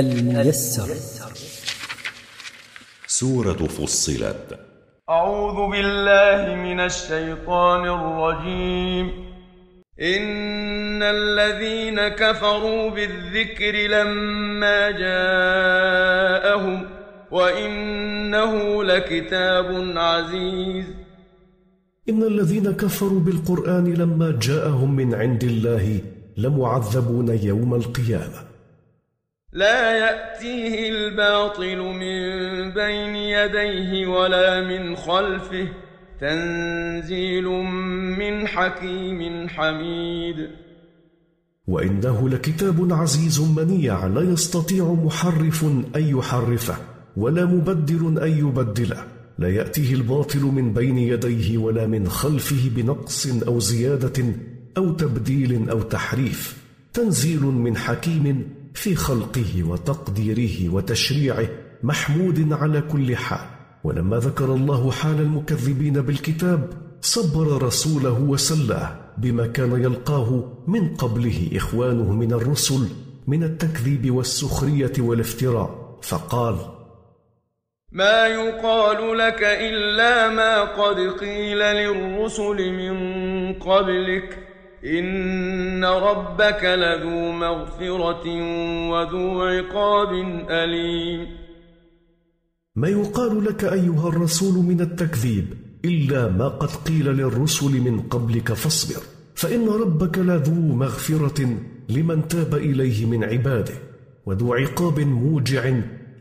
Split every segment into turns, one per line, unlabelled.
الميسر.
سورة فصلت.
أعوذ بالله من الشيطان الرجيم. إن الذين كفروا بالذكر لما جاءهم وإنه لكتاب عزيز.
إن الذين كفروا بالقرآن لما جاءهم من عند الله لمعذبون يوم القيامة.
لا يأتيه الباطل من بين يديه ولا من خلفه. تنزيل من حكيم حميد.
وإنه لكتاب عزيز منيع لا يستطيع محرف أن يحرفه ولا مبدل أن يبدله. لا يأتيه الباطل من بين يديه ولا من خلفه بنقص أو زيادة أو تبديل أو تحريف. تنزيل من حكيم في خلقه وتقديره وتشريعه محمود على كل حال. ولما ذكر الله حال المكذبين بالكتاب صبر رسوله وسلاه بما كان يلقاه من قبله إخوانه من الرسل من التكذيب والسخرية والافتراء. فقال
ما يقال لك إلا ما قد قيل للرسل من قبلك إن ربك لذو مغفرة وذو عقاب أليم
ما يقال لك أيها الرسول من التكذيب إلا ما قد قيل للرسل من قبلك فاصبر فإن ربك لذو مغفرة لمن تاب إليه من عباده وذو عقاب موجع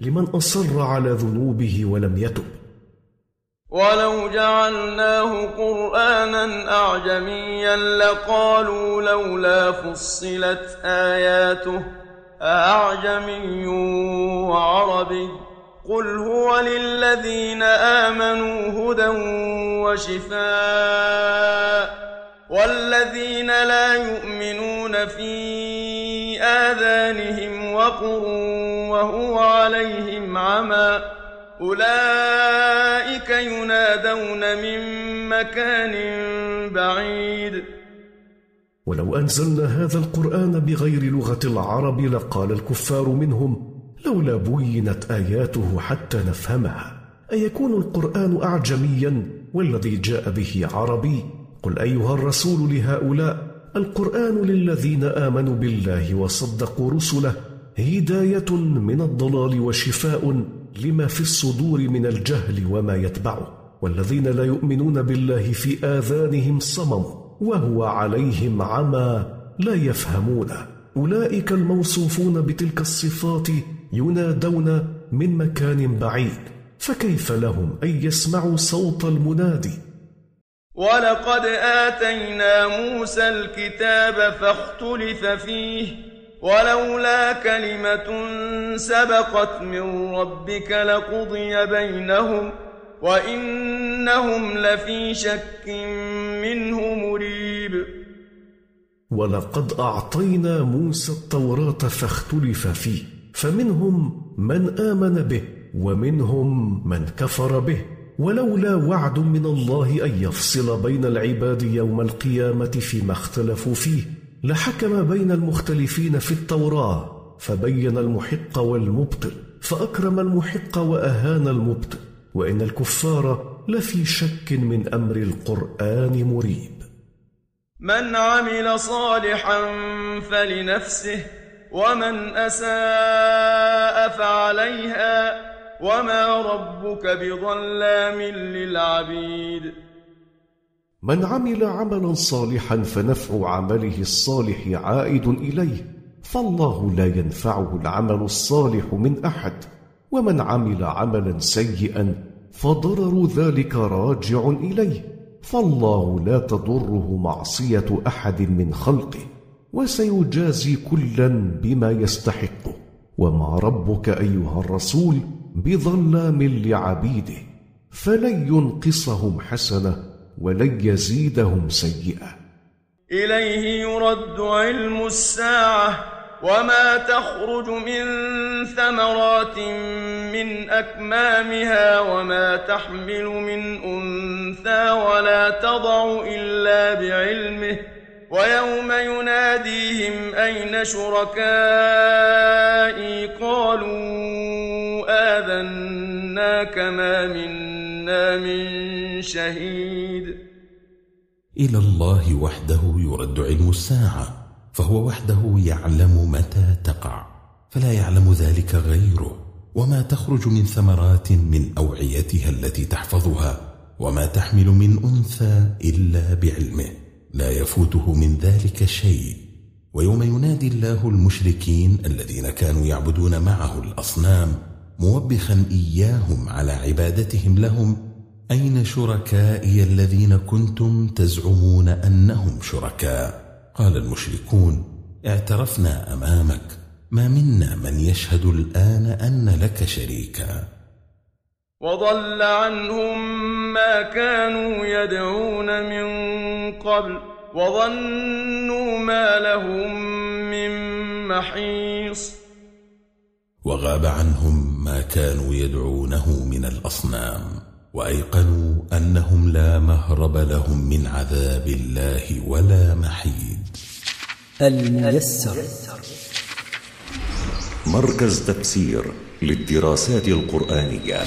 لمن أصر على ذنوبه ولم يتب.
ولو جعلناه قرآنا أعجميا لقالوا لولا فصلت آياته أعجمي وعربي قل هو للذين آمنوا هدى وشفاء والذين لا يؤمنون في آذانهم وقر وهو عليهم عمى أولئك ينادون من مكان بعيد.
ولو أنزلنا هذا القرآن بغير لغة العرب لقال الكفار منهم لولا بينت آياته حتى نفهمها. أيكون القرآن أعجميا والذي جاء به عربي؟ قل أيها الرسول لهؤلاء القرآن للذين آمنوا بالله وصدقوا رسله هداية من الضلال وشفاء لما في الصدور من الجهل وما يتبعه والذين لا يؤمنون بالله في آذانهم صمم وهو عليهم عمى لا يفهمون. أولئك الموصوفون بتلك الصفات ينادون من مكان بعيد فكيف لهم أن يسمعوا صوت المنادي؟
ولقد آتينا موسى الكتاب فاختلف فيه ولولا كلمة سبقت من ربك لقضي بينهم وإنهم لفي شك منه مريب.
ولقد أعطينا موسى التوراة فاختلف فيه فمنهم من آمن به ومنهم من كفر به. ولولا وعد من الله أن يفصل بين العباد يوم القيامة فيما اختلفوا فيه لحكم بين المختلفين في التوراة فبين المحق والمبطل فأكرم المحق وأهان المبطل وإن الكفار لفي شك من أمر القرآن مريب.
من عمل صالحا فلنفسه ومن أساء فعليها وما ربك بظلام للعبيد.
من عمل عملا صالحا فنفع عمله الصالح عائد إليه فالله لا ينفعه العمل الصالح من أحد ومن عمل عملا سيئا فضرر ذلك راجع إليه فالله لا تضره معصية أحد من خلقه وسيجازي كلا بما يستحقه وما ربك أيها الرسول بظلام لعبيده فلن ينقصهم حسنة ولن يزيدهم سيئة.
إليه يرد علم الساعة وما تخرج من ثمرات من أكمامها وما تحمل من أنثى ولا تضع إلا بعلمه. ويوم يناديهم أين شركائي؟ قالوا آذناك ما منا من شهيد.
إلى الله وحده يرد علم الساعة فهو وحده يعلم متى تقع فلا يعلم ذلك غيره وما تخرج من ثمرات من أوعيتها التي تحفظها وما تحمل من أنثى إلا بعلمه لا يفوته من ذلك شيء. ويوم ينادي الله المشركين الذين كانوا يعبدون معه الأصنام موبخا إياهم على عبادتهم لهم أين شركائي الذين كنتم تزعمون أنهم شركاء؟ قال المشركون اعترفنا أمامك ما منا من يشهد الآن أن لك شريكا.
وضل عنهم ما كانوا يدعون من قبل وظنوا ما لهم من محيص.
وغاب عنهم ما كانوا يدعونه من الأصنام وأيقنوا أنهم لا مهرب لهم من عذاب الله ولا محيد.
الميسر.
مركز تفسير للدراسات القرآنية.